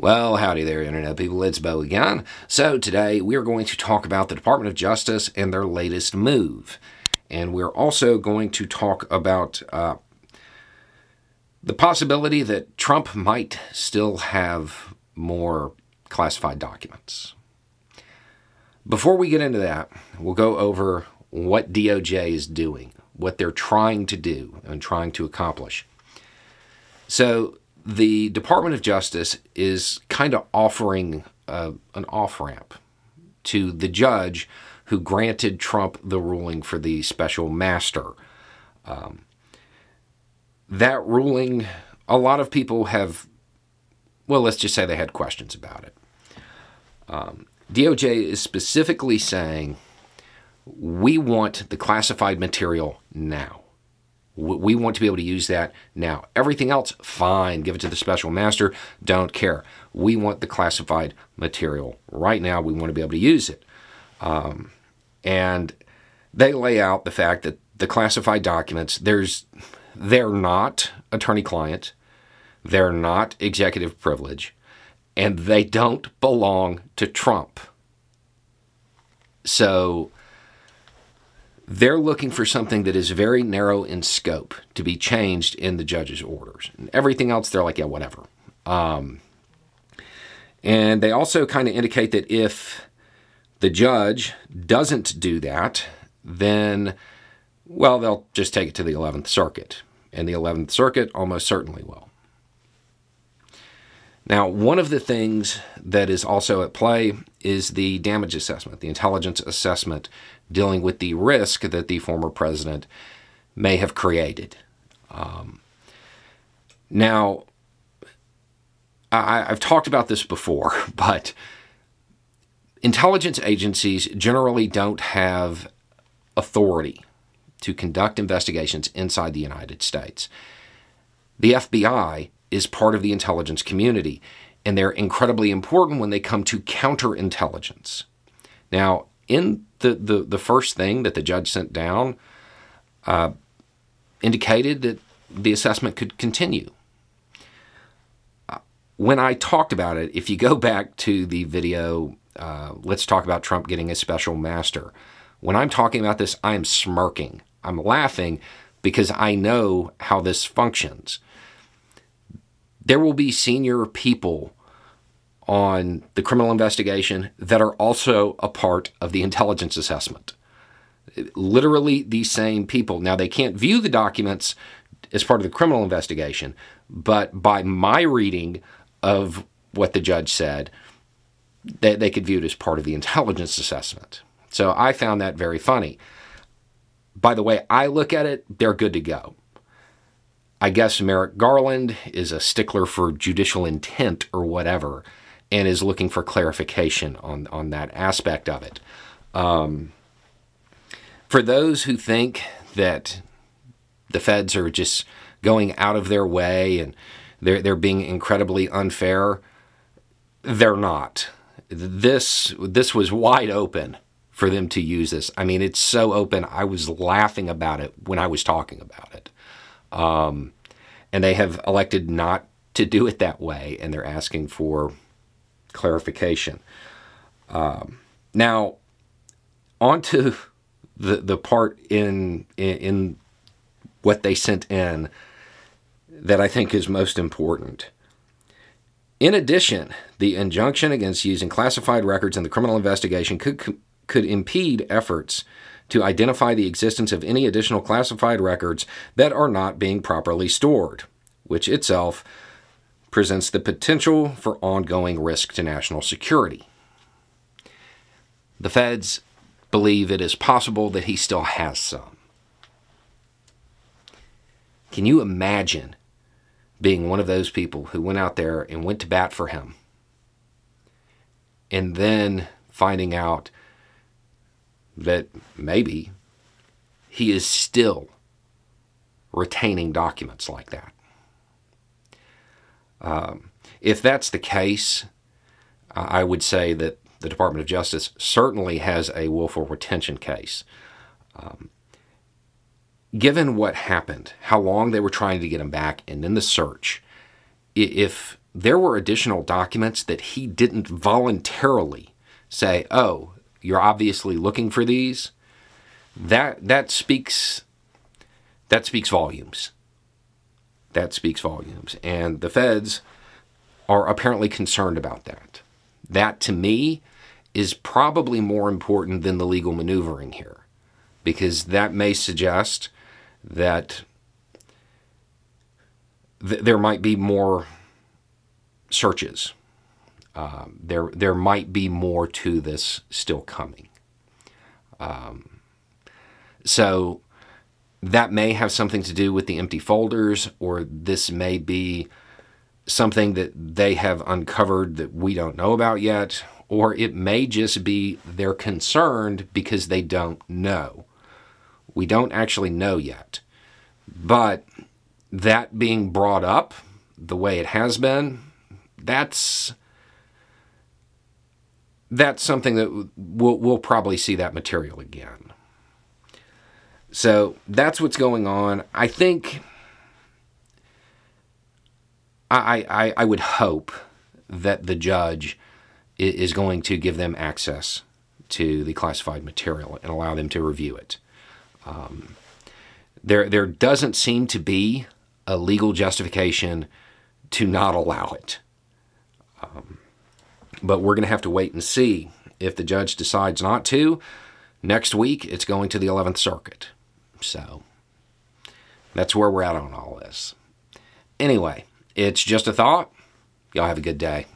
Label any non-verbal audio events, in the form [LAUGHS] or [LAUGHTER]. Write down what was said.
Well, howdy there, Internet people. It's Bo again. So, today we are going to talk about the Department of Justice and their latest move. And we're also going to talk about uh, the possibility that Trump might still have more classified documents. Before we get into that, we'll go over what DOJ is doing, what they're trying to do and trying to accomplish. So, the Department of Justice is kind of offering uh, an off ramp to the judge who granted Trump the ruling for the special master. Um, that ruling, a lot of people have, well, let's just say they had questions about it. Um, DOJ is specifically saying we want the classified material now. We want to be able to use that now. Everything else, fine. Give it to the special master. Don't care. We want the classified material right now. We want to be able to use it. Um, and they lay out the fact that the classified documents, there's, they're not attorney-client, they're not executive privilege, and they don't belong to Trump. So they're looking for something that is very narrow in scope to be changed in the judge's orders. And everything else, they're like, yeah, whatever. Um, and they also kind of indicate that if the judge doesn't do that, then, well, they'll just take it to the 11th Circuit. And the 11th Circuit almost certainly will. Now, one of the things that is also at play is the damage assessment, the intelligence assessment dealing with the risk that the former president may have created. Um, now, I, have talked about this before, [LAUGHS] but intelligence agencies generally don't have authority to conduct investigations inside the United States. The FBI is part of the intelligence community, and they're incredibly important when they come to counterintelligence. Now, in the, the, the first thing that the judge sent down uh, indicated that the assessment could continue. Uh, when I talked about it, if you go back to the video, uh, let's talk about Trump getting a special master. When I'm talking about this, I'm smirking. I'm laughing because I know how this functions. There will be senior people on the criminal investigation that are also a part of the intelligence assessment. Literally the same people. Now, they can't view the documents as part of the criminal investigation, but by my reading of what the judge said, they, they could view it as part of the intelligence assessment. So I found that very funny. By the way, I look at it, they're good to go. I guess Merrick Garland is a stickler for judicial intent or whatever and is looking for clarification on, on that aspect of it. Um, for those who think that the feds are just going out of their way and they're, they're being incredibly unfair, they're not. This, this was wide open for them to use this. I mean, it's so open. I was laughing about it when I was talking about it. Um, and they have elected not to do it that way, and they're asking for clarification. Um, now, on to the, the part in, in, in what they sent in that I think is most important. In addition, the injunction against using classified records in the criminal investigation could, could impede efforts to identify the existence of any additional classified records that are not being properly stored, which itself presents the potential for ongoing risk to national security. The feds believe it is possible that he still has some. Can you imagine being one of those people who went out there and went to bat for him and then finding out that maybe he is still retaining documents like that? Um, if that's the case, I would say that the Department of Justice certainly has a willful retention case. Um, given what happened, how long they were trying to get him back, and then the search, if there were additional documents that he didn't voluntarily say, "Oh, you're obviously looking for these." That that speaks that speaks volumes. That speaks volumes. And the feds are apparently concerned about that. That to me is probably more important than the legal maneuvering here because that may suggest that th- there might be more searches. Um, there, there might be more to this still coming. Um, so that may have something to do with the empty folders, or this may be something that they have uncovered that we don't know about yet, or it may just be they're concerned because they don't know. We don't actually know yet. But that being brought up the way it has been, that's that's something that we'll, we'll probably see that material again. So that's what's going on. I think I, I, I would hope that the judge is going to give them access to the classified material and allow them to review it. Um, there, there doesn't seem to be a legal justification to not allow it. Um, but we're going to have to wait and see if the judge decides not to. Next week, it's going to the 11th Circuit. So that's where we're at on all this. Anyway, it's just a thought. Y'all have a good day.